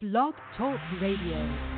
Blog Talk Radio.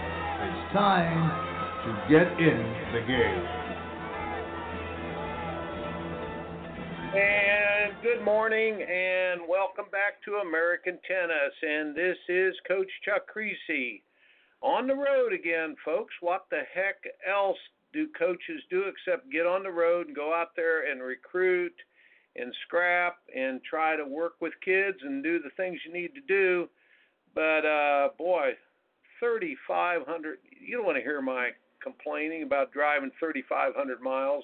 time to get in the game. And good morning and welcome back to American Tennis. And this is Coach Chuck Kriese. On the road again, folks. What the heck else do coaches do except get on the road and go out there and recruit and scrap and try to work with kids and do the things you need to do? But uh, boy, 3,500. You don't want to hear my complaining about driving 3,500 miles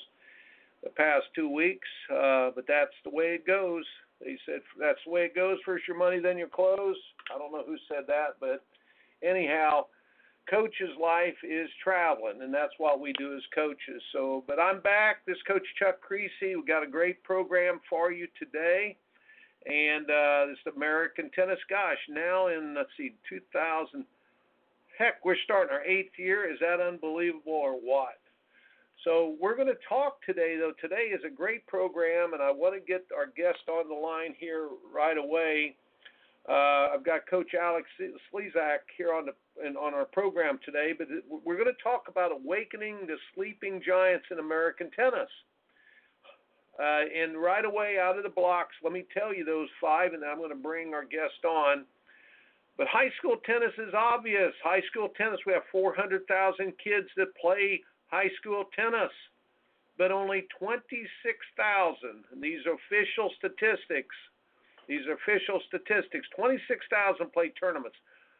the past two weeks, uh, but that's the way it goes. They said that's the way it goes. First your money, then your clothes. I don't know who said that, but anyhow, coach's life is traveling, and that's what we do as coaches. So, but I'm back. This Coach Chuck Kriese. We got a great program for you today, and uh, this American tennis. Gosh, now in let's see, 2000- heck, we're starting our eighth year. Is that unbelievable or what? So we're going to talk today, though. Today is a great program, and I want to get our guest on the line here right away. Uh, I've got Coach Alex Slezak here on the on our program today, but we're going to talk about awakening the sleeping giants in American tennis. Uh, and right away out of the blocks, let me tell you those five, and I'm going to bring our guest on. But high school tennis is obvious. High school tennis, we have 400,000 kids that play high school tennis, but only 26,000. and These are official statistics. These are official statistics. 26,000 play tournaments.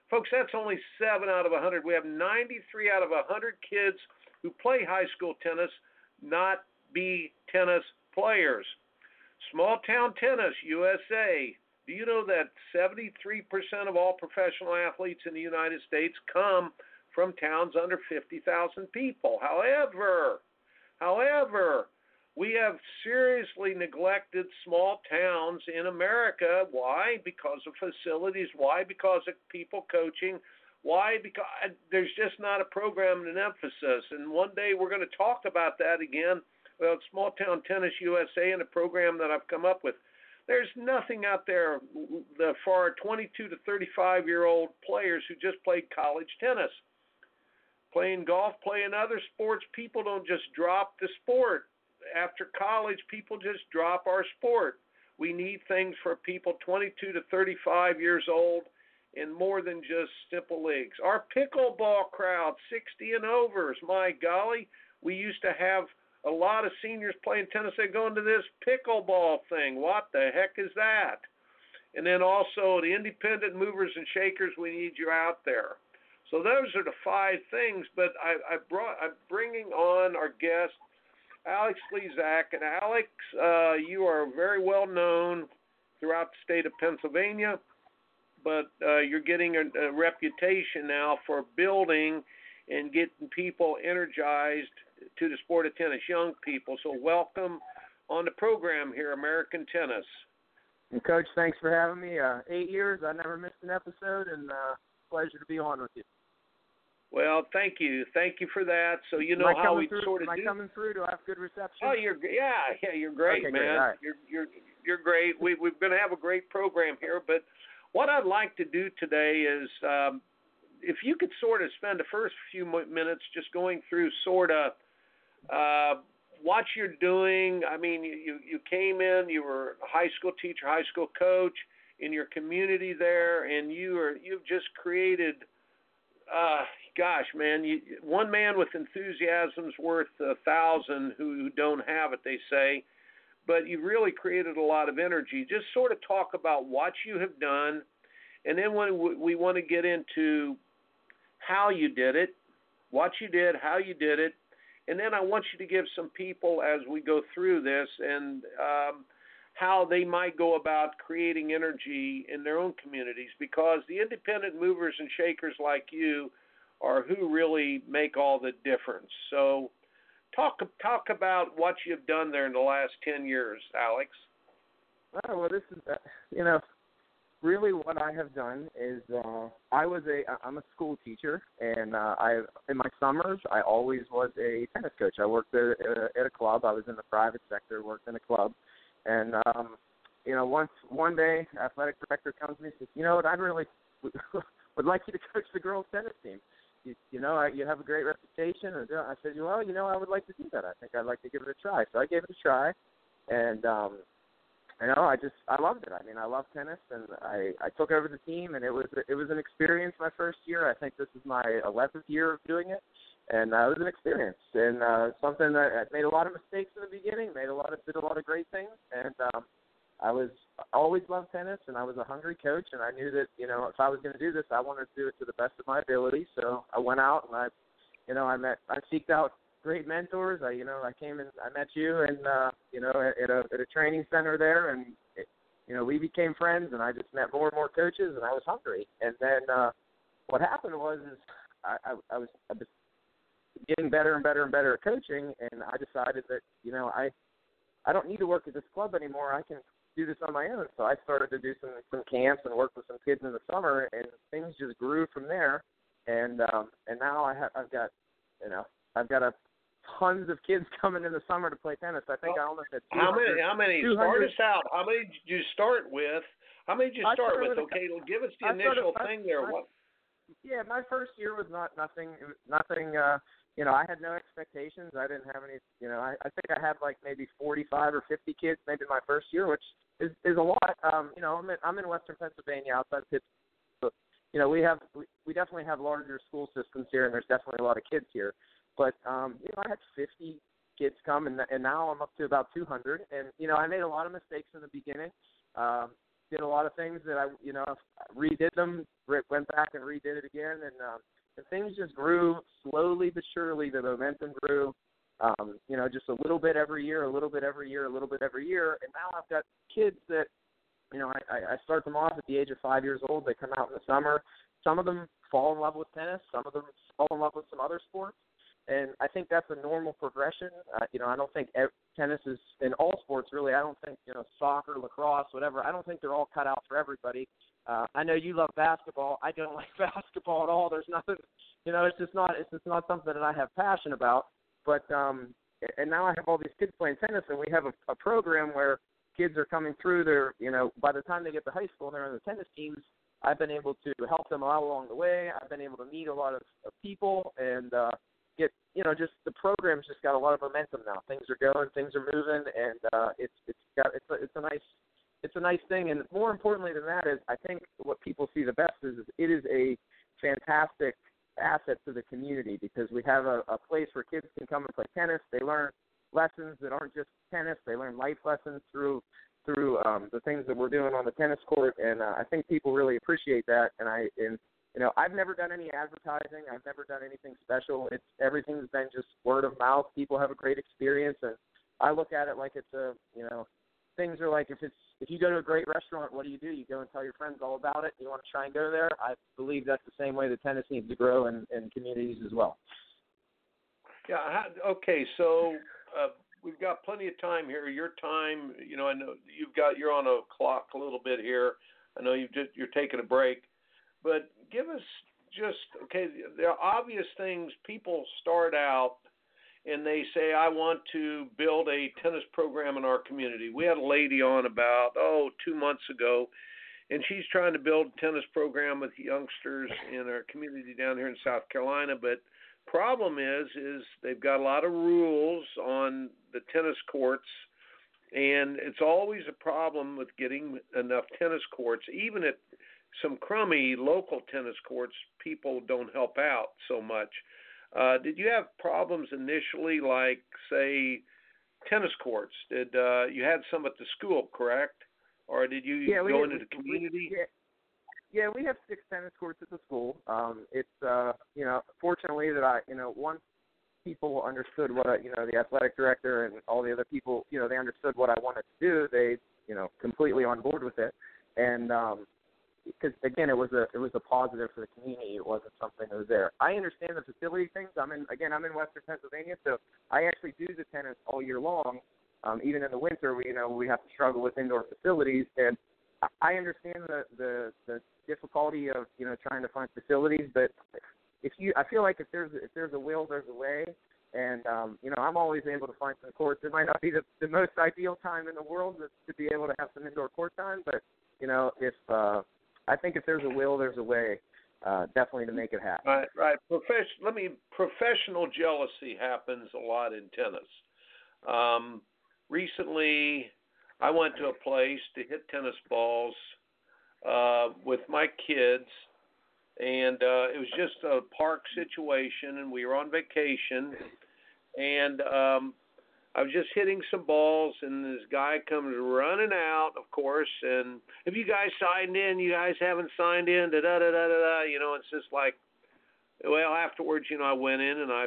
Folks, that's only 7 out of 100. We have 93 out of 100 kids who play high school tennis, not be tennis players. Small town tennis, USA, do you know that 73% of all professional athletes in the United States come from towns under 50,000 people? However, however, we have seriously neglected small towns in America. Why? Because of facilities. Why? Because of people coaching. Why? Because there's just not a program and an emphasis. And one day we're going to talk about that again. Well, Small Town Tennis USA and a program that I've come up with. There's nothing out there for our 22 to 35 year old players who just played college tennis. Playing golf, playing other sports, people don't just drop the sport. After college, people just drop our sport. We need things for people 22 to 35 years old and more than just simple leagues. Our pickleball crowd, 60 and overs, my golly, we used to have a lot of seniors playing tennis. They go into this pickleball thing. What the heck is that? And then also the independent movers and shakers. We need you out there. So those are the five things. But I, I brought I'm bringing on our guest Alex Slezak, and Alex, uh, you are very well known throughout the state of Pennsylvania, but uh, you're getting a, a reputation now for building and getting people energized to the sport of tennis, young people. So welcome on the program here, American Tennis. And Coach, thanks for having me. Uh, eight years, I never missed an episode, and uh, pleasure to be on with you. Well, thank you, thank you for that. So you know how we through, sort of am do. I coming through? Do I have good reception? Oh, you're yeah, yeah, you're great, okay, man. Great. Right. You're you're you're great. We we're going to have a great program here, but what I'd like to do today is um, if you could sort of spend the first few minutes just going through sort of uh, what you're doing. I mean, you you came in, you were a high school teacher, high school coach in your community there, and you are you've just created. Uh, gosh, man, you, one man with enthusiasm's worth a thousand who, who don't have it. They say, but you really created a lot of energy. Just sort of talk about what you have done, and then when we, we want to get into how you did it, what you did, how you did it, and then I want you to give some people as we go through this and um, how they might go about creating energy in their own communities because the independent movers and shakers like you are who really make all the difference. So talk talk about what you've done there in the last 10 years, Alex. Oh, well, this is, uh, you know, really what I have done is uh, I was a I'm a school teacher, and uh, I in my summers I always was a tennis coach. I worked at, at a club. I was in the private sector, worked in a club, and um, you know once one day athletic director comes to me and says, you know what, I'd really would like you to coach the girls tennis team. You, you know, I, you have a great reputation. And I said, well, you know, I would like to do that. I think I'd like to give it a try. So I gave it a try, and um, you know, I just I loved it. I mean, I love tennis, and I I took over the team, and it was it was an experience. My first year, I think this is my 11th year of doing it, and uh, it was an experience, and uh, something that I made a lot of mistakes in the beginning, made a lot of did a lot of great things, and um, I was always loved tennis, and I was a hungry coach, and I knew that you know if I was going to do this, I wanted to do it to the best of my ability. So I went out and I, you know, I met I seeked out great mentors. I, you know, I came and I met you, and uh, you know, at, a at a training center there, and it, you know, we became friends, and I just met more and more coaches, and I was hungry. And then uh, what happened was, is I, I, I was I was getting better and better and better at coaching, and I decided that you know I I don't need to work at this club anymore. I can do this on my own. So I started to do some some camps and work with some kids in the summer, and things just grew from there. And um, and now I have I've got you know I've got a tons of kids coming in the summer to play tennis. I think I almost had how many. How many? Start us out. How many did you start with? How many did you start with? Okay, well, give us the initial thing there. I, what? Yeah, my first year was not nothing. Nothing. uh you know, I had no expectations. I didn't have any. You know, I, I think I had like maybe 45 or 50 kids maybe my first year, which is is a lot. Um, you know, I'm in, I'm in Western Pennsylvania, outside Pittsburgh. So, you know, we have we, we definitely have larger school systems here, and there's definitely a lot of kids here. But um, you know, I had 50 kids come, and and now I'm up to about 200. And you know, I made a lot of mistakes in the beginning. Um, did a lot of things that I, you know, redid them, went back and redid it again, and um, and things just grew slowly but surely. The momentum grew, um, you know, just a little bit every year, a little bit every year, a little bit every year, and now I've got kids that, you know, I, I start them off at the age of five years old. They come out in the summer. Some of them fall in love with tennis. Some of them fall in love with some other sports and I think that's a normal progression. Uh, you know, I don't think ev- tennis is in all sports really. I don't think you know soccer, lacrosse, whatever. I don't think they're all cut out for everybody. Uh, I know you love basketball. I don't like basketball at all. There's nothing, you know, it's just not it's just not something that I have passion about. But um, and now I have all these kids playing tennis, and we have a, a program where kids are coming through. They're you know by the time they get to high school, they're on the tennis teams. I've been able to help them out along the way. I've been able to meet a lot of, of people and uh, get you know just the program's just got a lot of momentum now. Things are going, things are moving, and uh, it's it's got it's a, it's a nice it's a nice thing. And more importantly than that is I think what people see the best is, is it is a fantastic asset to the community because we have a, a place where kids can come and play tennis. They learn lessons that aren't just tennis. They learn life lessons through through um, the things that we're doing on the tennis court, and uh, I think people really appreciate that. And I and you know, I've never done any advertising. I've never done anything special. It's everything's been just word of mouth. People have a great experience, and I look at it like it's a, you know, things are like if it's if you go to a great restaurant, what do you do? You go and tell your friends all about it. You want to try and go there. I believe that's the same way the tennis needs to grow in, in communities as well. Yeah. Okay. So uh, we've got plenty of time here. Your time, you know, I know you've got you're on a clock a little bit here. I know you've just you're taking a break, but give us just okay. There are obvious things. People start out and they say, I want to build a tennis program in our community. We had a lady on about, oh, two months ago, and she's trying to build a tennis program with youngsters in our community down here in South Carolina. But problem is, is they've got a lot of rules on the tennis courts, and it's always a problem with getting enough tennis courts. Even at some crummy local tennis courts, people don't help out so much. Uh, did you have problems initially, like say tennis courts? Did uh, you had some at the school, correct? Or did you yeah, go into the community? We, yeah. Yeah, we have six tennis courts at the school. Um, it's uh, you know, fortunately that I, you know, once people understood what I, you know, the athletic director and all the other people, you know, they understood what I wanted to do. They, you know, completely on board with it. And um, because again, it was a it was a positive for the community. It wasn't something that was there. I understand the facility things. I'm in again. I'm in Western Pennsylvania, so I actually do the tennis all year long. Um, even in the winter, we you know we have to struggle with indoor facilities, and I understand the the the difficulty of you know trying to find facilities. But if you, I feel like if there's if there's a will, there's a way. And um, you know, I'm always able to find some courts. It might not be the, the most ideal time in the world to, to be able to have some indoor court time, but you know, if uh, I think if there's a will, there's a way. Uh, definitely to make it happen. Right, right. Profession. Let me. Professional jealousy happens a lot in tennis. Um, recently, I went to a place to hit tennis balls uh, with my kids, and uh, it was just a park situation, and we were on vacation, and um, I was just hitting some balls, and this guy comes running out, of course. And have you guys signed in? You guys haven't signed in. Da da da da da. da. You know, it's just like, well, afterwards, you know, I went in and I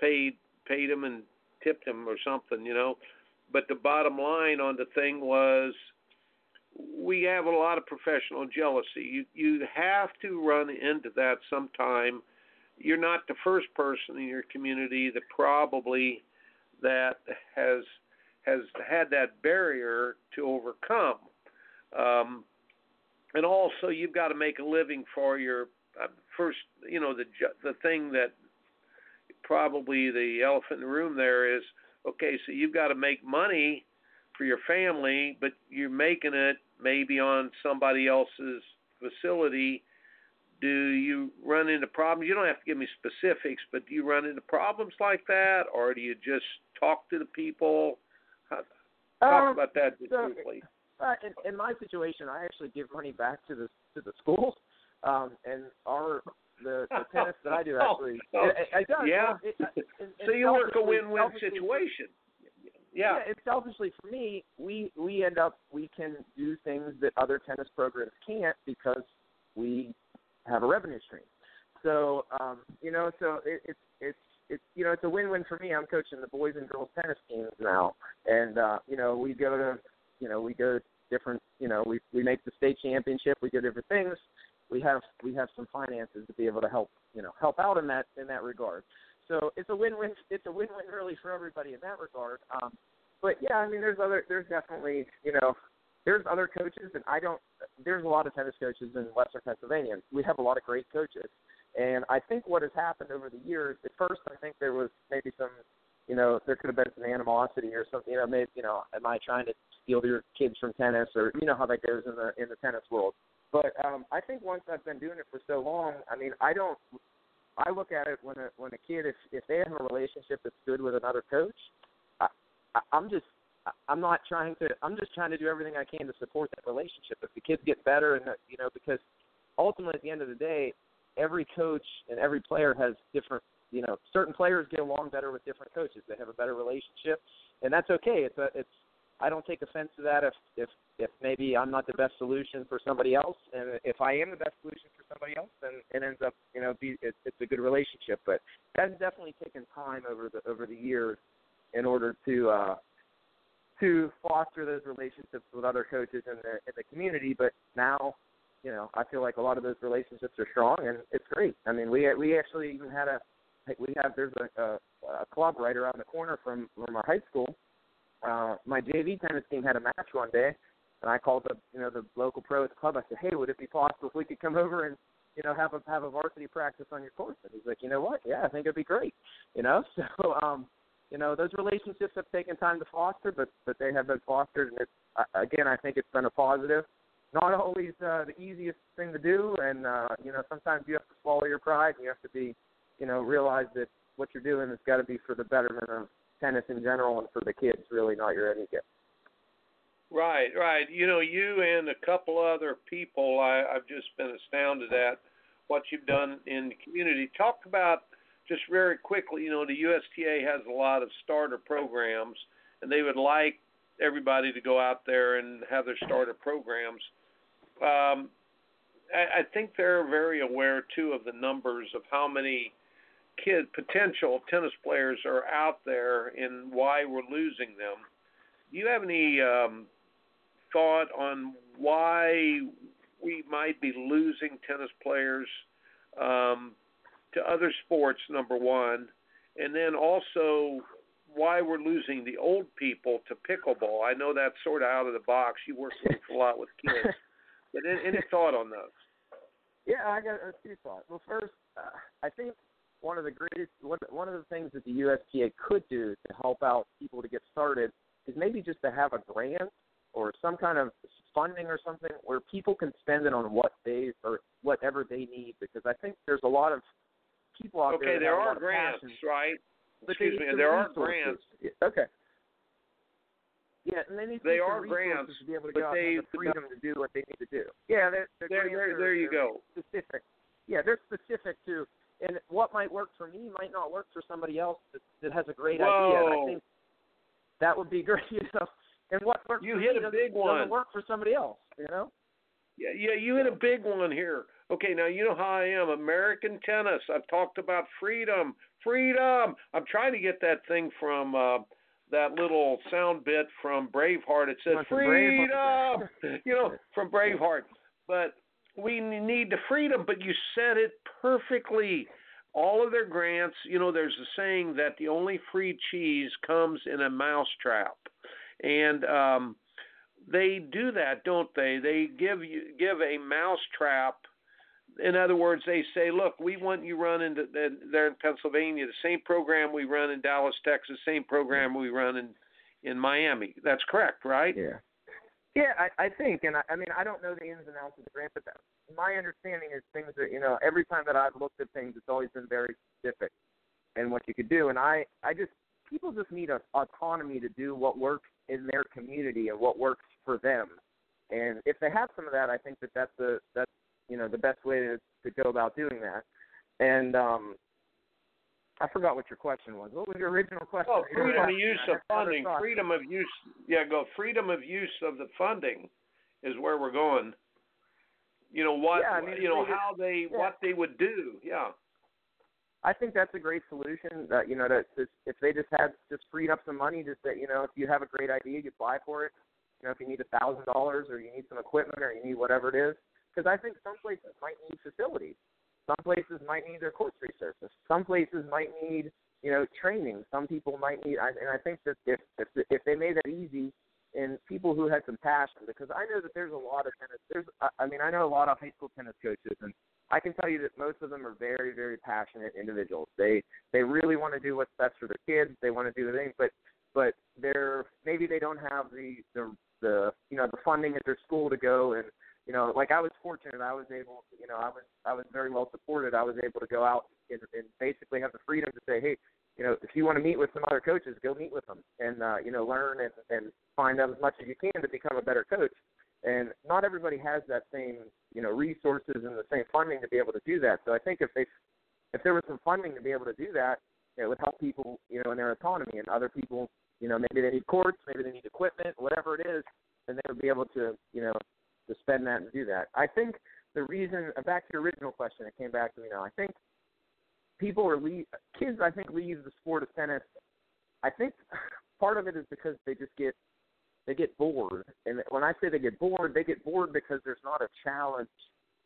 paid paid him and tipped him or something, you know. But the bottom line on the thing was, we have a lot of professional jealousy. You you have to run into that sometime. You're not the first person in your community that probably that has has had that barrier to overcome. Um, and also, you've got to make a living for your uh, first. You know, the the thing that probably the elephant in the room there is okay. So you've got to make money for your family, but you're making it maybe on somebody else's facility do you run into problems? You don't have to give me specifics, but do you run into problems like that, or do you just talk to the people? Talk um, about that just so, briefly. Uh, in, in my situation, I actually give money back to the to the schools, um, and our the, the tennis that I do actually, oh, oh, it, it, does. Yeah. It, it, it, so you work a win-win situation. Yeah. yeah, it's selfishly for me. We we end up we can do things that other tennis programs can't because we have a revenue stream. So um, you know, so it, it's it's it's you know it's a win-win for me. I'm coaching the boys and girls tennis teams now, and uh, you know we go to you know we go different you know we we make the state championship. We do different things. We have we have some finances to be able to help you know help out in that in that regard. So it's a win-win. It's a win-win really for everybody in that regard. Um, but yeah, I mean, there's other there's definitely you know there's other coaches, and I don't. There's a lot of tennis coaches in Western Pennsylvania. We have a lot of great coaches, and I think what has happened over the years. At first, I think there was maybe some, you know, there could have been some animosity or something. You know, maybe you know, am I trying to steal your kids from tennis, or you know how that goes in the in the tennis world. But um, I think once I've been doing it for so long, I mean, I don't. I look at it when a when a kid, if if they have a relationship that's good with another coach, I, I I'm just I'm not trying to. I'm just trying to do everything I can to support that relationship. If the kids get better, and you know, because ultimately at the end of the day, every coach and every player has different. You know, certain players get along better with different coaches. They have a better relationship, and that's okay. It's a. It's. I don't take offense to that if if if maybe I'm not the best solution for somebody else, and if I am the best solution for somebody else, then it ends up you know be it, it's a good relationship. But that's definitely taken time over the over the years in order to uh to foster those relationships with other coaches in the in the community. But now, you know, I feel like a lot of those relationships are strong, and it's great. I mean, we we actually even had a we have there's a, a, a club right around the corner from from our high school, uh, my JV tennis team had a match one day, and I called the you know the local pro at the club. I said, hey, would it be possible if we could come over and you know have a have a varsity practice on your course? And he's like, you know what? Yeah, I think it'd be great. You know, so um, you know those relationships have taken time to foster, but but they have been fostered, and it's uh, again I think it's been a positive. Not always uh, the easiest thing to do, and uh, you know sometimes you have to swallow your pride, and you have to be, you know, realize that what you're doing has got to be for the betterment of tennis in general and for the kids, really, not your kid. Right, right. You know, you and a couple other people, I, I've just been astounded at what you've done in the community. Talk about just very quickly. You know, the USTA has a lot of starter programs, and they would like everybody to go out there and have their starter programs. Um, I, I think they're very aware too of the numbers of how many kid potential tennis players are out there and why we're losing them. Do you have any um, thought on why we might be losing tennis players um, to other sports? Number one, and then also why we're losing the old people to pickleball. I know that's sort of out of the box. You work a lot with kids, but any, any thought on those? Yeah, I got a few thoughts. Well, first, uh, I think one of the greatest one, one of the things that the USTA could do to help out people to get started is maybe just to have a grant or some kind of funding or something where people can spend it on what they or whatever they need because I think there's a lot of people out okay, there. Okay, there are grants, passion, right? But Excuse me, there resources. are grants. Okay. Yeah, and they need they some are grants, to be able to but go out they, and have the freedom to do what they need to do. Yeah, they're, they're there, there, there you they're go. Specific. Yeah, they're specific to, and what might work for me might not work for somebody else that, that has a great idea. And I think that would be great, you know. And what works You for hit me a doesn't, big one. doesn't work for somebody else, you know. Yeah, yeah, you hit a big one here. Okay, now you know how I am. American tennis. I've talked about freedom, freedom. I'm trying to get that thing from uh, that little sound bit from Braveheart. It says freedom, you know, from Braveheart. But we need the freedom. But you said it perfectly. All of their grants, you know, there's a saying that the only free cheese comes in a mousetrap, and um, they do that, don't they? They give you give a mousetrap. In other words, they say, "Look, we want you running the, the, there in Pennsylvania the same program we run in Dallas, Texas, same program we run in in Miami." That's correct, right? Yeah. Yeah, I, I think, and I, I mean, I don't know the ins and outs of the grant, but that, my understanding is things that you know. Every time that I've looked at things, it's always been very specific and what you could do. And I, I just people just need a, autonomy to do what works in their community and what works for them. And if they have some of that, I think that that's a that's you know the best way to to go about doing that. And um, I forgot what your question was. What was your original question? Oh, freedom of use of funding. Freedom of use. Yeah, go. Freedom of use of the funding is where we're going. You know what? Yeah, I mean, you know they- how they yeah. what they would do. Yeah. I think that's a great solution. That you know, that that if they just had just freed up some money, just that you know, if you have a great idea, you apply for it. You know, if you need a thousand dollars or you need some equipment or you need whatever it is, because I think some places might need facilities. Some places might need their courts resurfaced. Some places might need you know training. Some people might need, and I think that if if if they made that easy, and people who had some passion, because I know that there's a lot of tennis. There's, I mean, I know a lot of high school tennis coaches, and I can tell you that most of them are very, very passionate individuals. They they really want to do what's best for their kids. They want to do the thing, but but they're maybe they don't have the the the you know the funding at their school to go and you know like I was fortunate. I was able you know I was I was very well supported. I was able to go out and, and basically have the freedom to say, hey, you know, if you want to meet with some other coaches, go meet with them and uh, you know learn and and find out as much as you can to become a better coach. And not everybody has that same, you know, resources and the same funding to be able to do that. So I think if they, if there was some funding to be able to do that, it would help people, you know, in their autonomy. And other people, you know, maybe they need courts, maybe they need equipment, whatever it is, and they would be able to, you know, to spend that and do that. I think the reason, uh, back to your original question, it came back to me now. I think people are leave, kids. I think leave the sport of tennis. I think part of it is because they just get they get bored. And when I say they get bored, they get bored because there's not a challenge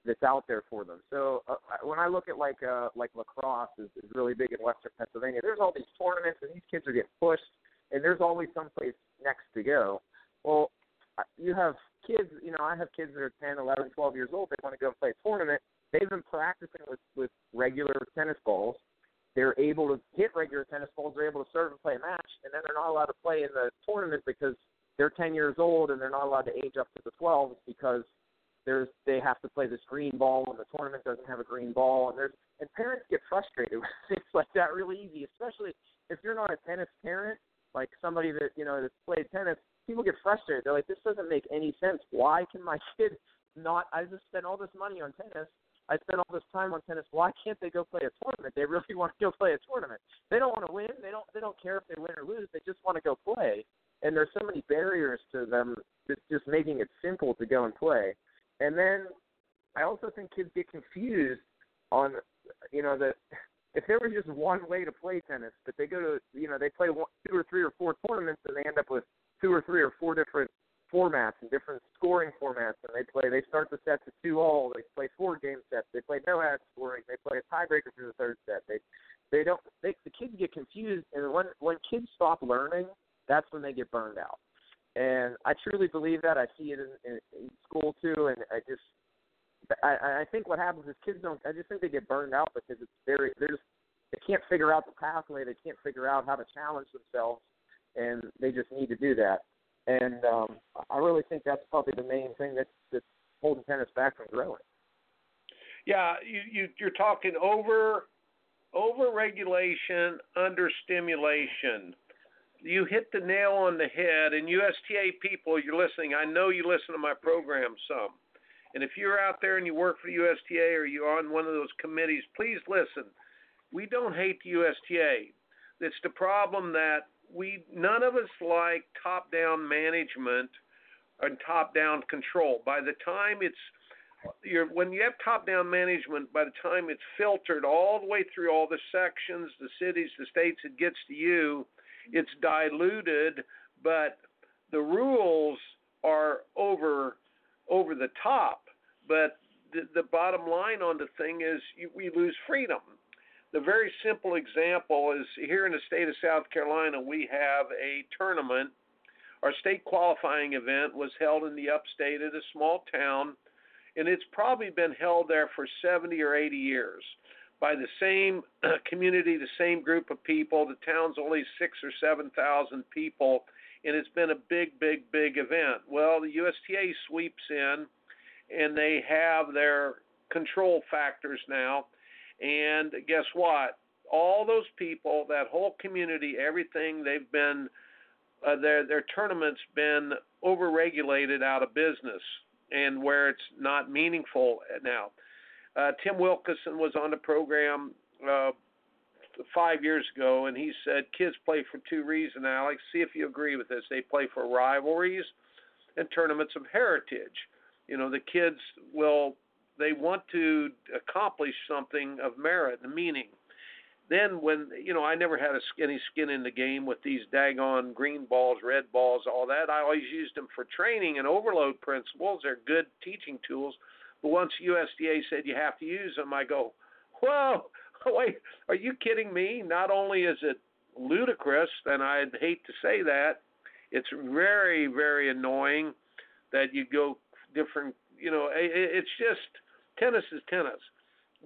that's out there for them. So uh, when I look at like uh, like lacrosse is, is really big in Western Pennsylvania, there's all these tournaments and these kids are getting pushed and there's always someplace next to go. Well, you have kids. You know, I have kids that are 10, 11, 12 years old. They want to go play a tournament. They've been practicing with with regular tennis balls. They're able to hit regular tennis balls. They're able to serve and play a match, and then they're not allowed to play in the tournament because they're 10 years old and they're not allowed to age up to the 12s because there's they have to play this green ball and the tournament doesn't have a green ball and there's and parents get frustrated with things like that really easy, especially if you're not a tennis parent, like somebody that you know that's played tennis. People get frustrated. They're like, this doesn't make any sense. Why can my kid not? I just spent all this money on tennis. I spent all this time on tennis. Why can't they go play a tournament? They really want to go play a tournament. They don't want to win. They don't. They don't care if they win or lose. They just want to go play. And there's so many barriers to them. Just making it simple to go and play. And then I also think kids get confused on, you know, that if there was just one way to play tennis, but they go to, you know, they play one, two or three or four tournaments, and they end up with two or three or four different formats and different scoring formats, and they play. They start the sets at two all. They play four game sets. They play no ad scoring. They play a tiebreaker through the third set. They they don't. They, the kids get confused, and when when kids stop learning, that's when they get burned out. And I truly believe that. I see it in, in, in school too, and I just I, I think what happens is kids don't. I just think they get burned out because it's very. They're just they can't figure out the pathway. They can't figure out how to challenge themselves, and they just need to do that. And um, I really think that's probably the main thing that's that's holding tennis back from growing. Yeah, you, you you're talking over over regulation, under stimulation you hit the nail on the head. And USTA people, you're listening. I know you listen to my program some. And if you're out there and you work for the USTA or you're on one of those committees, please listen. We don't hate the USTA. It's the problem that we none of us like top-down management and top-down control. By the time it's you're, when you have top-down management, by the time it's filtered all the way through all the sections, the cities, the states, it gets to you it's diluted, but the rules are over over the top. But the, the bottom line on the thing is you, we lose freedom. The very simple example is here in the state of South Carolina, we have a tournament. Our state qualifying event was held in the upstate at a small town, and it's probably been held there for 70 or 80 years by the same community, the same group of people. The town's only six or seven thousand people, and it's been a big, big, big event. Well, the USTA sweeps in, and they have their control factors now. And guess what? All those people, that whole community, everything they've been, uh, their their tournaments been overregulated out of business, and where it's not meaningful now. Uh, Tim Wilkison was on the program uh, five years ago, and he said kids play for two reasons. Alex, see if you agree with this. They play for rivalries and tournaments of heritage. You know, the kids will they want to accomplish something of merit and meaning. Then when you know, I never had a, skinny skin in the game with these daggone green balls, red balls, all that. I always used them for training and overload principles. They're good teaching tools but once USTA said you have to use them, I go, whoa, wait, are you kidding me? Not only is it ludicrous, and I'd hate to say that, it's very, very annoying that you go different, you know, it's just tennis is tennis.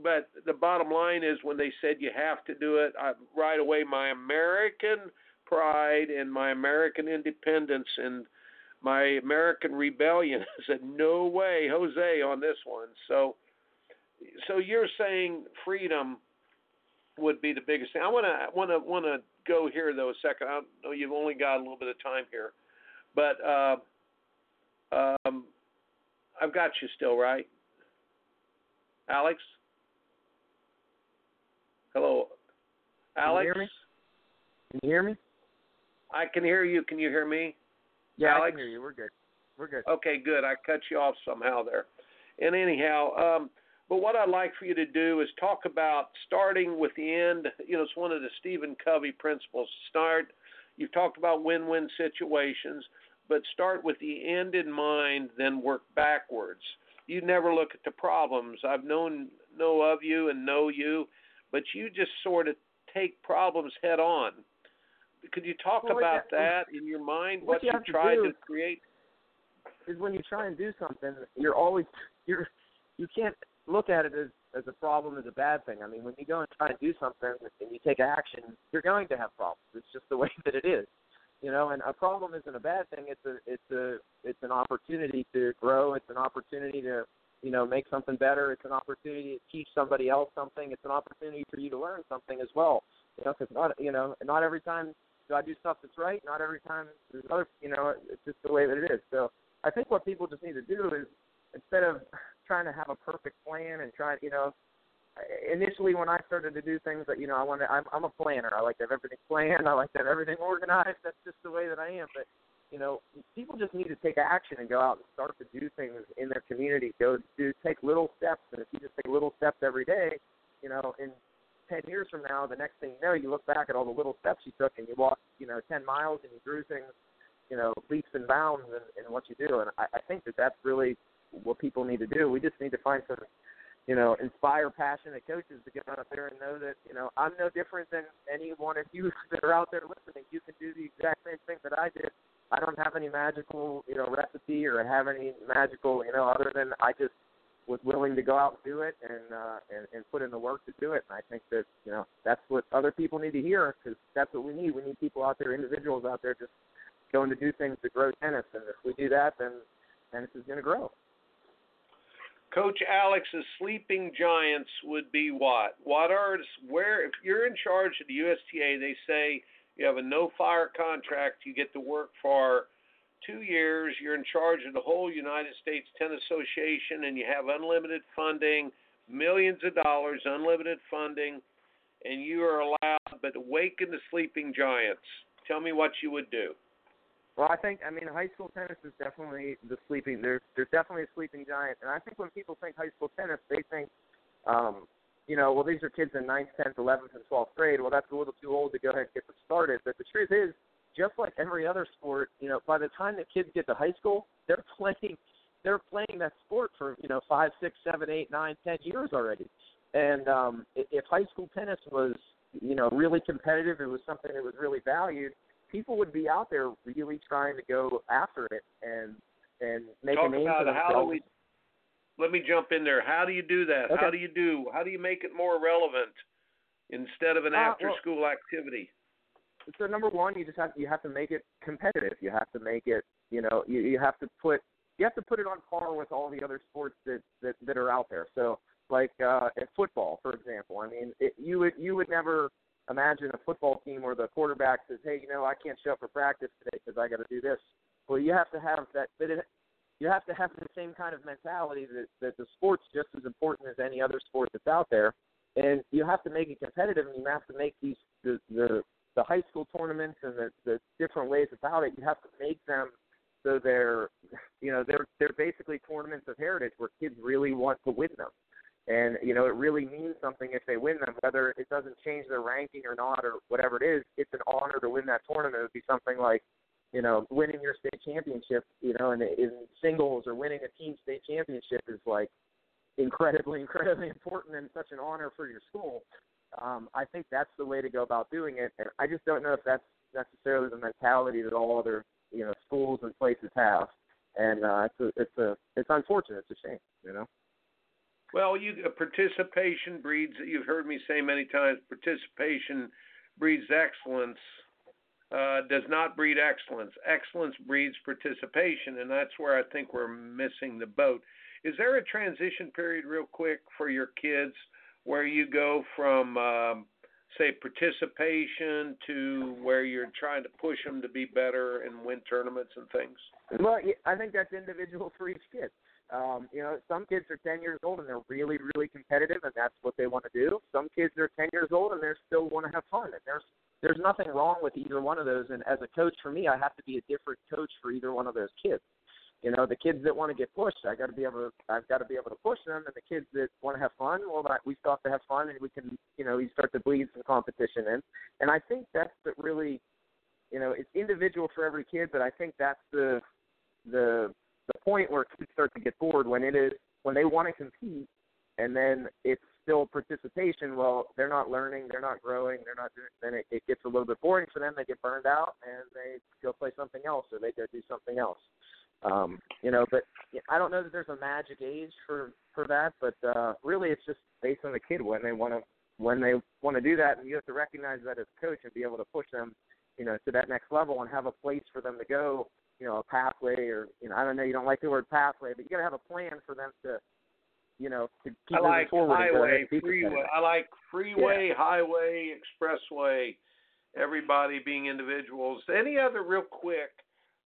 But the bottom line is when they said you have to do it, I, right away my American pride and my American independence and my American rebellion said no way, Jose, on this one. So, so you're saying freedom would be the biggest thing. I want to want to want to go here though a second. I know you've only got a little bit of time here, but uh, um, I've got you still, right, Alex? Hello, Alex. Can you hear me? Can you hear me? I can hear you. Can you hear me? Yeah, Alex? I can hear you. We're good. We're good. Okay, good. I cut you off somehow there. And anyhow, um, but what I'd like for you to do is talk about starting with the end. You know, it's one of the Stephen Covey principles. Start. You've talked about win-win situations, but start with the end in mind, then work backwards. You never look at the problems. I've known know of you and know you, but you just sort of take problems head on Could you talk Well, about that in your mind? what What, you you have to tried to create? is when you try and do something, you're always you're you can't look at it as as a problem as a bad thing. I mean, when you go and try and do something and you take action, you're going to have problems. It's just the way that it is, you know. And a problem isn't a bad thing. It's a it's a it's an opportunity to grow. It's an opportunity to you know make something better. It's an opportunity to teach somebody else something. It's an opportunity for you to learn something as well. You know, because not you know not every time do I do stuff that's right. Not every time there's other you know it's just the way that it is. So I think what people just need to do is instead of trying to have a perfect plan and trying, you know, initially when I started to do things that you know I want to, I'm, I'm a planner. I like to have everything planned. I like to have everything organized. That's just the way that I am. But you know, people just need to take action and go out and start to do things in their community. Go do take little steps, and if you just take little steps every day, you know, in ten years from now, the next thing you know, you look back at all the little steps you took, and you walked, you know, ten miles, and you grew things, you know, leaps and bounds in, in what you do. And I, I think that that's really what people need to do. We just need to find some, you know, inspire passionate coaches to get out there and know that, you know, I'm no different than any one of you that are out there listening. You can do the exact same thing that I did. I don't have any magical, you know, recipe or have any magical, you know, other than I just was willing to go out and do it and uh and, and put in the work to do it. And I think that, you know, that's what other people need to hear because that's what we need. We need people out there, individuals out there just going to do things to grow tennis. And if we do that, then tennis is going to grow. Coach Alex's sleeping giants would be what? What are where if you're in charge of the USTA, they say you have a no fire contract, you get to work for two years, you're in charge of the whole United States Tennis Association and you have unlimited funding, millions of dollars, unlimited funding, and you are allowed but awaken the sleeping giants. Tell me what you would do. Well, I think I mean high school tennis is definitely the sleeping. There's there's definitely a sleeping giant, and I think when people think high school tennis, they think, um, you know, well these are kids in ninth, tenth, eleventh, and twelfth grade. Well, that's a little too old to go ahead and get them started. But the truth is, just like every other sport, you know, by the time the kids get to high school, they're playing they're playing that sport for you know five, six, seven, eight, nine, ten years already. And um, if high school tennis was you know really competitive, it was something that was really valued people would be out there really trying to go after it and and make Talk a name about for how do themselves. we let me jump in there. How do you do that? Okay. How do you do how do you make it more relevant instead of an Uh, after well- school activity? so number one, you just have you have to make it competitive. You have to make it you know you you have to put you have to put it on par with all the other sports that that that are out there. So like uh in football, for example, I mean it, you would you would never imagine a football team where the quarterback says, "Hey, you know, I can't show up for practice today because I got to do this." Well, you have to have that. But it, you have to have the same kind of mentality that that the sport's just as important as any other sport that's out there, and you have to make it competitive, and you have to make these the the, the high school tournaments and the the different ways about it. You have to make them so they're you know they're they're basically tournaments of heritage where kids really want to win them and you know it really means something if they win them whether it doesn't change their ranking or not or whatever it is it's an honor to win that tournament. It would be something like you know winning your state championship you know and in singles or winning a team state championship is like incredibly incredibly important and such an honor for your school. Um i think that's the way to go about doing it. And i just don't know if that's necessarily the mentality that all other you know schools and places have. And uh it's a it's a it's unfortunate. It's a shame you know Well, you uh, participation breeds. You've heard me say many times. Participation breeds excellence. Uh, does not breed excellence. Excellence breeds participation, and that's where I think we're missing the boat. Is there a transition period, real quick, for your kids where you go from, um, say, participation to where you're trying to push them to be better and win tournaments and things? Well, I think that's individual for each kid. Um, you know, some kids are 10 years old and they're really, really competitive, and that's what they want to do. Some kids are 10 years old and they still want to have fun, and there's there's nothing wrong with either one of those. And as a coach, for me, I have to be a different coach for either one of those kids. You know, the kids that want to get pushed, I got to be able to, I've got to be able to push them, and the kids that want to have fun, well, we have to have fun, and we can, you know, you start to bleed some competition in. And I think that's the really, you know, it's individual for every kid, but I think that's the the the point where kids start to get bored when it is when they want to compete and then it's still participation. Well, they're not learning, they're not growing, they're not doing. Then it, it gets a little bit boring for them. They get burned out, and they go play something else, or they go do something else. Um, you know, but I don't know that there's a magic age for for that, but uh, really it's just based on the kid when they want to when they want to do that, and you have to recognize that as a coach and be able to push them, you know, to that next level and have a place for them to go, you know, a pathway or you know, I don't know, you don't like the word pathway, but you got to have a plan for them to, you know, to keep I like forward. highway, freeway. I like freeway, yeah. highway, expressway. Everybody being individuals. Any other real quick?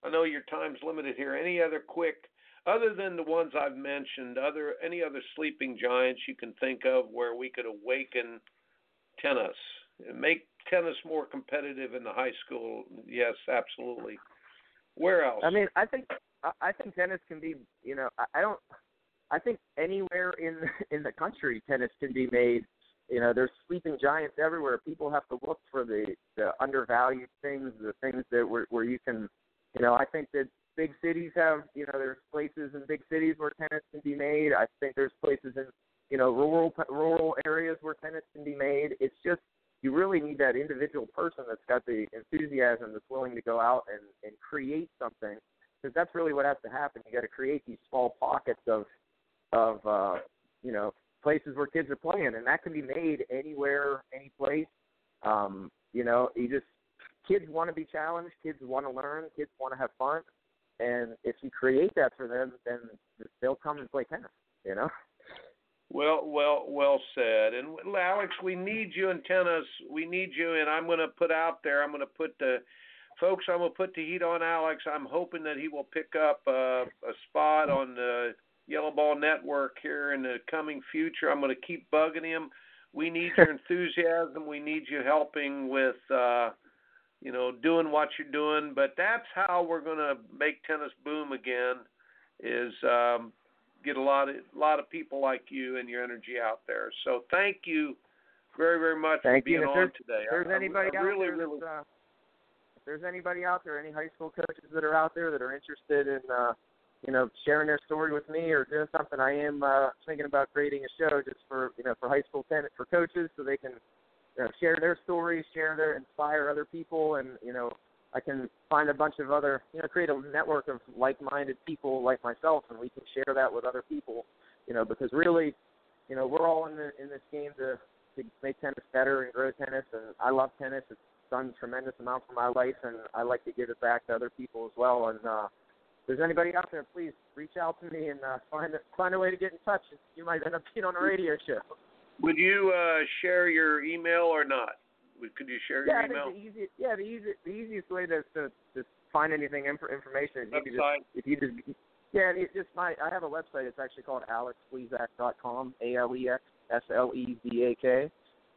I know your time's limited here. Any other quick, other than the ones I've mentioned, other any other sleeping giants you can think of where we could awaken tennis and make tennis more competitive in the high school? Yes, absolutely. Where else? I mean, I think I think tennis can be. You know, I, don't. I think anywhere in in the country, tennis can be made. You know, there's sleeping giants everywhere. People have to look for the the undervalued things, the things that where where you can. You know, I think that big cities have. You know, there's places in big cities where tennis can be made. I think there's places in you know rural rural areas where tennis can be made. It's just you really need that individual person that's got the enthusiasm that's willing to go out and and create something because that's really what has to happen. You got to create these small pockets of of uh, you know places where kids are playing, and that can be made anywhere, any place. Um, you know, you just kids want to be challenged, kids want to learn, kids want to have fun, and if you create that for them, then they'll come and play tennis. You know. Well, well, well said. And Alex, we need you in tennis. We need you, and I'm going to put out there. I'm going to put the folks. I'm going to put the heat on Alex. I'm hoping that he will pick up uh, a spot on the YellaBall Network here in the coming future. I'm going to keep bugging him. We need your enthusiasm. We need you helping with, uh, you know, doing what you're doing. But that's how we're going to make tennis boom again. Is um, get a lot of a lot of people like you and your energy out there. So thank you very very much thank for being on today. There's I, anybody I, I out really, there really, uh, if there's anybody out there, any high school coaches that are out there that are interested in uh, you know sharing their story with me or doing something, I am uh, thinking about creating a show just for you know for high school tennis for coaches so they can you know, share their stories, share their inspire other people, and you know I can find a bunch of other, you know, create a network of like-minded people like myself, and we can share that with other people, you know, because really, you know, we're all in the in this game to to make tennis better and grow tennis, and I love tennis. It's done tremendous amount for my life, and I like to give it back to other people as well. And uh, if there's anybody out there, please reach out to me and uh, find a, find a way to get in touch. You might end up being on a radio show. Would you uh, share your email or not? Could you share yeah, your email? The easiest, yeah, the easy, the easiest way to to, to find anything inf- information is you just if you just yeah, it's just my I have a website. It's actually called alexslezak.com, A L E X S L E Z A K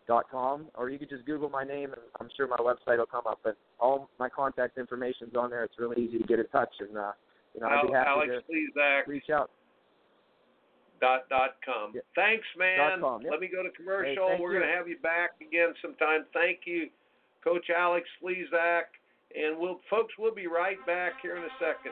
dot com, or you could just Google my name, and I'm sure my website will come up. But all my contact information's on there. It's really easy to get in touch, and uh, you know I'd be happy Alex to Slezak reach out. Dot dot com. Yep. Thanks, man. Com, yep. Let me go to commercial. Hey, We're going to have you back again sometime. Thank you, Coach Alex Slezak. And we'll, folks, we'll be right back here in a second.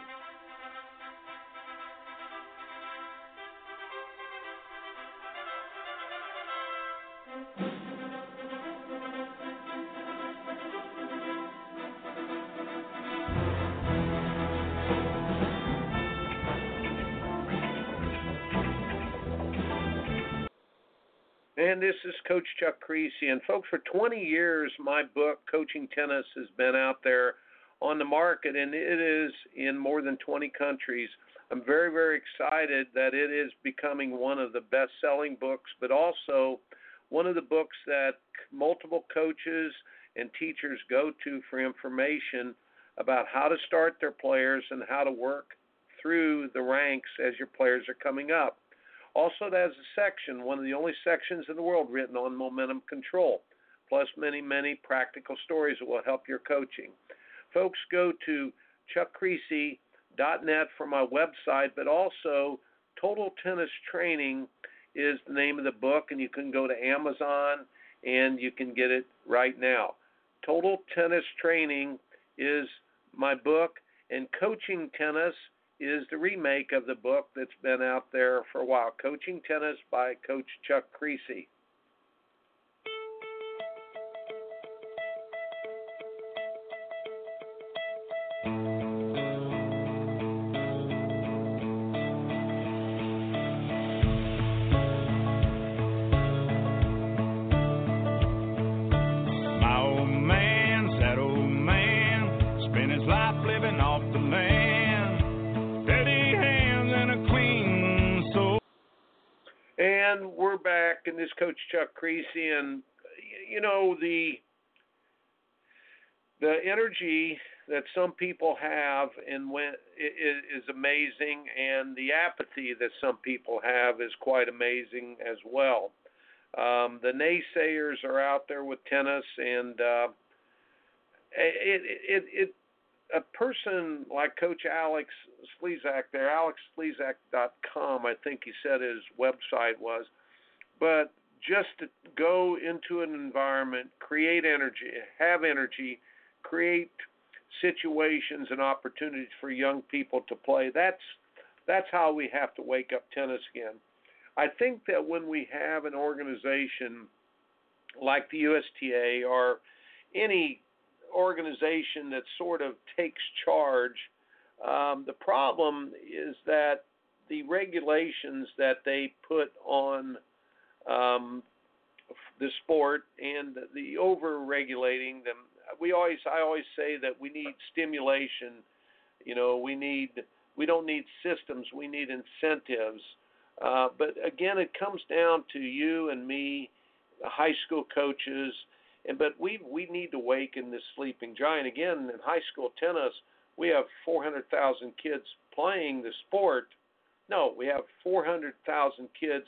And this is Coach Chuck Kriese. And folks, for 20 years, my book, Coaching Tennis, has been out there on the market, and it is in more than 20 countries. I'm very, very excited that it is becoming one of the best selling books, but also one of the books that multiple coaches and teachers go to for information about how to start their players and how to work through the ranks as your players are coming up. Also, it has a section, one of the only sections in the world written on momentum control, plus many, many practical stories that will help your coaching. Folks, go to chuckkriese.net for my website, but also Total Tennis Training is the name of the book, and you can go to Amazon and you can get it right now. Total Tennis Training is my book, and Coaching Tennis is the remake of the book that's been out there for a while, Coaching Tennis by Coach Chuck And this coach Chuck Kriese, and you know the the energy that some people have and when is amazing, and the apathy that some people have is quite amazing as well. Um, the naysayers are out there with tennis, and uh, it, it it a person like Coach Alex Slezak there, alexslezak.com, I think he said his website was but just to go into an environment, create energy, have energy, create situations and opportunities for young people to play. That's that's how we have to wake up tennis again. I think that when we have an organization like the USTA or any organization that sort of takes charge, um, the problem is that the regulations that they put on um, the sport and the over regulating them. We always, I always say that we need stimulation. You know, we need, we don't need systems. We need incentives. Uh, but again, it comes down to you and me, the high school coaches, and but we we need to waken this sleeping giant again. In high school tennis, we have 400,000 kids playing the sport. No, we have 400,000 kids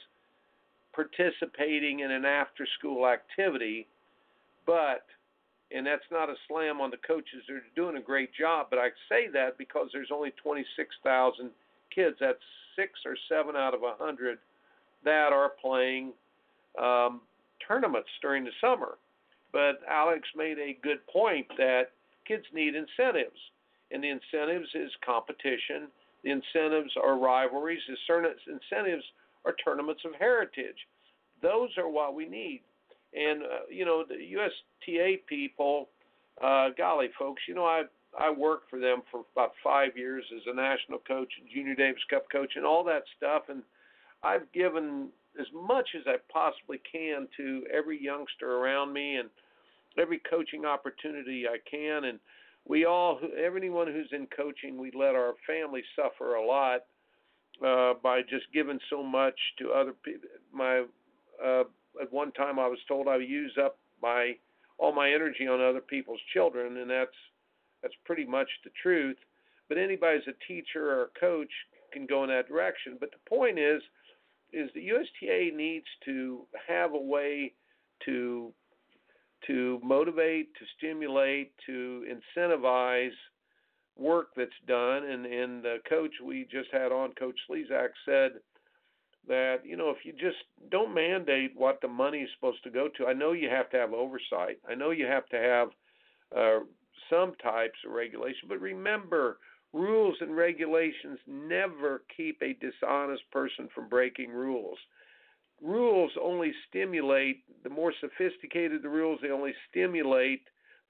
participating in an after school activity, but and that's not a slam on the coaches. They're doing a great job, but I say that because there's only 26,000 kids. That's six or seven out of a hundred that are playing um, tournaments during the summer. But Alex made a good point that kids need incentives, and the incentives is competition. The incentives are rivalries. The incentives are tournaments of heritage. Those are what we need. And uh, you know, the USTA people, uh, golly, folks, you know, I I worked for them for about five years as a national coach and Junior Davis Cup coach and all that stuff, and I've given as much as I possibly can to every youngster around me and every coaching opportunity I can. And we all, everyone who's in coaching, we let our family suffer a lot uh, by just giving so much to other people. My uh, at one time I was told I would use up my all my energy on other people's children, and that's that's pretty much the truth. But anybody as a teacher or a coach can go in that direction. But the point is, is the USTA needs to have a way to to motivate, to stimulate, to incentivize work that's done. And, and the coach we just had on, Coach Slezak, said that, you know, if you just don't mandate what the money is supposed to go to, I know you have to have oversight. I know you have to have uh, some types of regulation, but remember, rules and regulations never keep a dishonest person from breaking rules. Rules only stimulate, the more sophisticated the rules, they only stimulate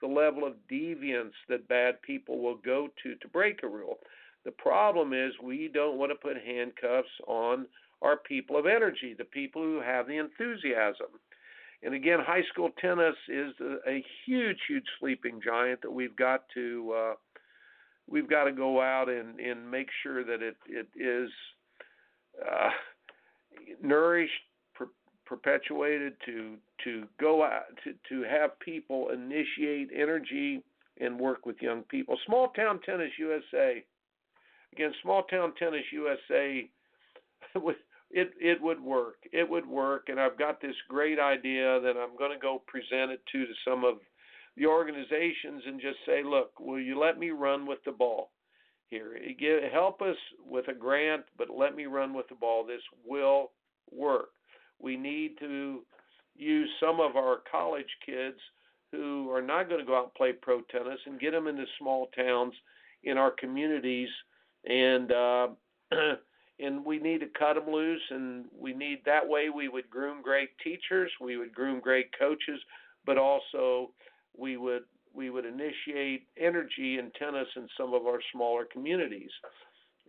the level of deviance that bad people will go to to break a rule. The problem is we don't want to put handcuffs on our people of energy, the people who have the enthusiasm. And again, high school tennis is a, a huge, huge sleeping giant that we've got to uh, we've got to go out and, and make sure that it it is uh, nourished, perpetuated to to go out to to have people initiate energy and work with young people. Small town tennis USA. Again, small town tennis USA. it it would work. It would work, and I've got this great idea that I'm going to go present it to to some of the organizations and just say, look, will you let me run with the ball? Here, help us with a grant, but let me run with the ball. This will work. We need to use some of our college kids who are not going to go out and play pro tennis and get them into small towns in our communities and uh, and we need to cut them loose, and we need that way we would groom great teachers, we would groom great coaches, but also we would we would initiate energy in tennis in some of our smaller communities.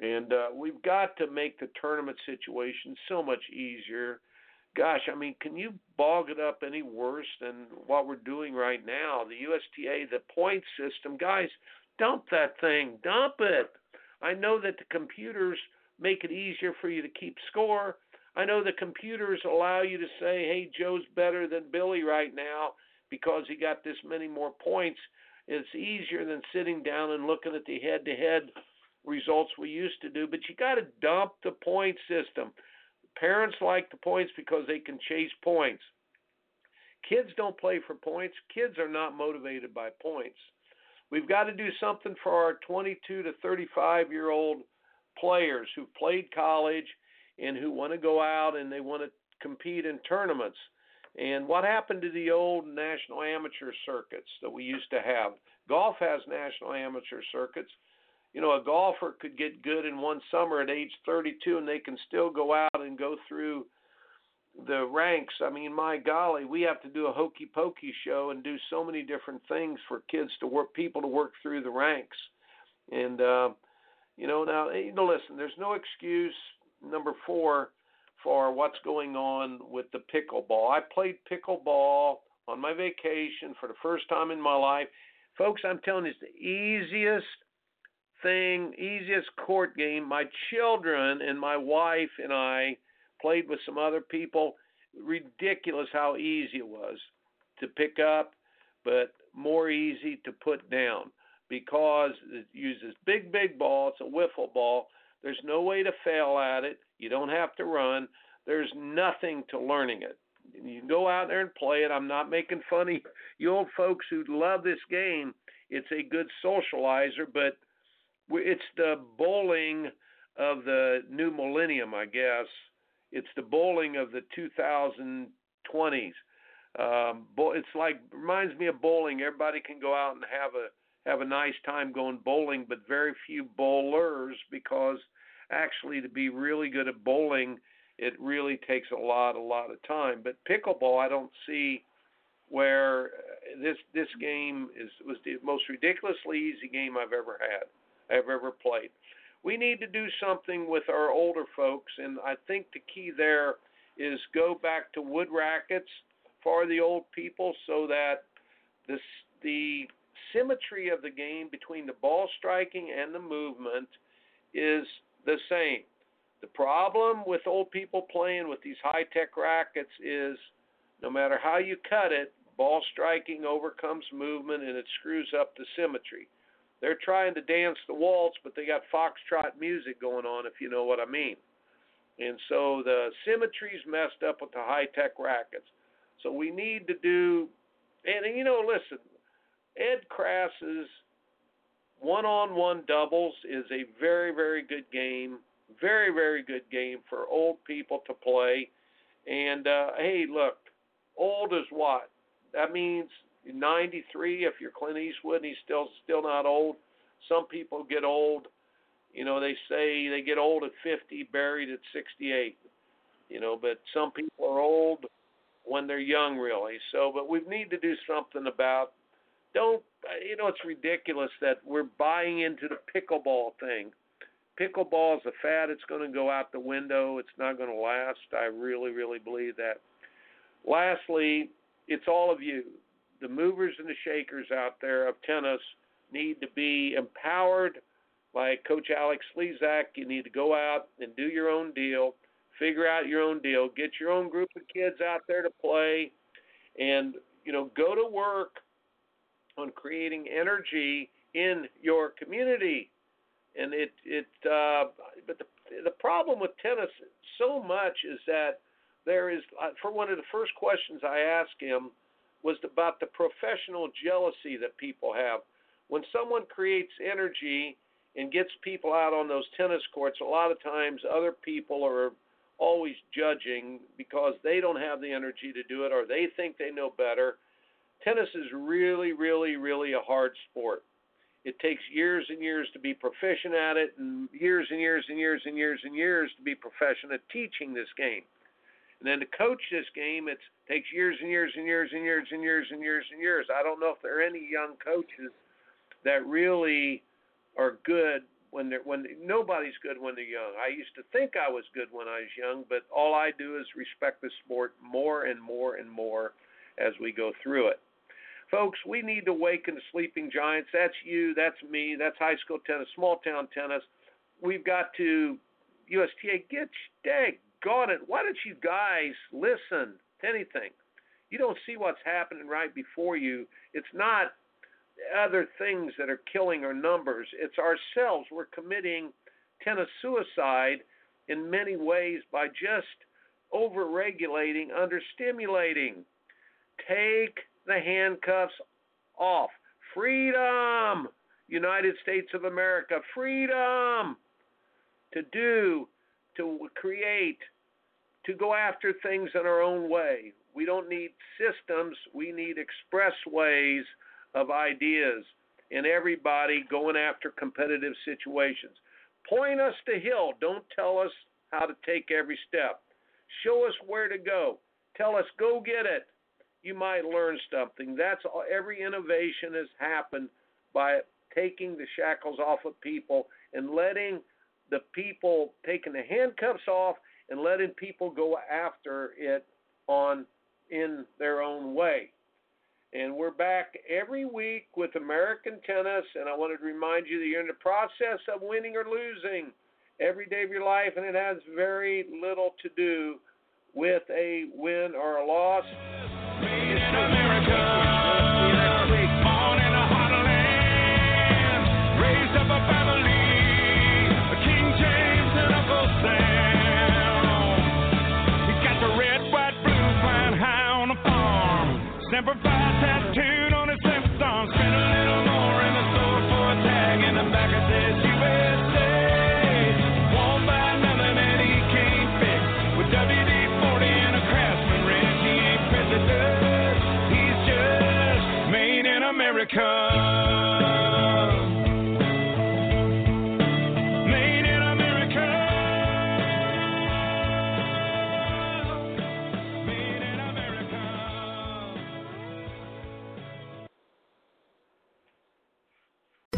And uh, we've got to make the tournament situation so much easier. Gosh, I mean, can you bog it up any worse than what we're doing right now? The USTA, the point system, guys, dump that thing, dump it. I know that the computers make it easier for you to keep score. I know the computers allow you to say, hey, Joe's better than Billy right now because he got this many more points. It's easier than sitting down and looking at the head to head results we used to do, but you got to dump the point system. Parents like the points because they can chase points. Kids don't play for points. Kids are not motivated by points. We've got to do something for our 22 to 35 year old players who played college and who want to go out and they want to compete in tournaments. And what happened to the old national amateur circuits that we used to have? Golf has national amateur circuits you know, a golfer could get good in one summer at age 32 and they can still go out and go through the ranks. I mean, my golly, we have to do a hokey pokey show and do so many different things for kids to work, people to work through the ranks. And, uh, you know, now, you know, listen, there's no excuse, number four, for what's going on with the pickleball. I played pickleball on my vacation for the first time in my life. Folks, I'm telling you, it's the easiest thing, easiest court game. My children and my wife and I played with some other people. Ridiculous how easy it was to pick up, but more easy to put down because it uses big, big ball. It's a wiffle ball. There's no way to fail at it. You don't have to run. There's nothing to learning it. You go out there and play it. I'm not making fun of you old folks who love this game. It's a good socializer, but it's the bowling of the new millennium, I guess. It's the bowling of the 2020s. Um, it's like reminds me of bowling. Everybody can go out and have a have a nice time going bowling, but very few bowlers because actually to be really good at bowling, it really takes a lot a lot of time. But pickleball, I don't see where this this game is was the most ridiculously easy game I've ever had. I've ever played. We need to do something with our older folks, and I think the key there is go back to wood rackets for the old people so that the the symmetry of the game between the ball striking and the movement is the same. The problem with old people playing with these high tech rackets is no matter how you cut it, ball striking overcomes movement and it screws up the symmetry. They're trying to dance the waltz, but they got foxtrot music going on, if you know what I mean. And so the symmetry's messed up with the high tech rackets. So we need to do, and you know, listen, Ed Krass's one on one doubles is a very, very good game. Very, very good game for old people to play. And uh, hey, look, old is what? That means 93 if you're Clint Eastwood and he's still still not old. Some people get old, you know, they say they get old at 50, buried at 68. You know, but some people are old when they're young really. So, but we need to do something about don't you know it's ridiculous that we're buying into the pickleball thing. Pickleball is a fad. It's going to go out the window. It's not going to last. I really, really believe that. Lastly, it's all of you the movers and the shakers out there of tennis need to be empowered by Coach Alex Slezak. You need to go out and do your own deal, figure out your own deal, get your own group of kids out there to play, and you know go to work on creating energy in your community. And it it uh, but the the problem with tennis so much is that there is uh, for one of the first questions I asked him was about the professional jealousy that people have. When someone creates energy and gets people out on those tennis courts, a lot of times other people are always judging because they don't have the energy to do it or they think they know better. Tennis is really, really, really a hard sport. It takes years and years to be proficient at it, and years and years and years and years and years to be proficient at teaching this game. And then to coach this game, it takes years and years and years and years and years and years and years. I don't know if there are any young coaches that really are good when they're when nobody's good when they're young. I used to think I was good when I was young, but all I do is respect the sport more and more and more as we go through it. Folks, we need to awaken the sleeping giants. That's you, that's me, that's high school tennis, small town tennis. We've got to USTA get daggone it. Why don't you guys listen anything? You don't see what's happening right before you. It's not other things that are killing our numbers. It's ourselves. We're committing tennis suicide in many ways by just overregulating, understimulating. Take the handcuffs off. Freedom, United States of America. Freedom to do, to create, to go after things in our own way. We don't need systems, we need expressways of ideas and everybody going after competitive situations. Point us to hill. Don't tell us how to take every step. Show us where to go. Tell us, go get it. You might learn something. That's all, every innovation has happened by taking the shackles off of people and letting the people taking the handcuffs off and letting people go after it on in their own way. And we're back every week with American tennis. And I wanted to remind you that you're in the process of winning or losing every day of your life, and it has very little to do with a win or a loss.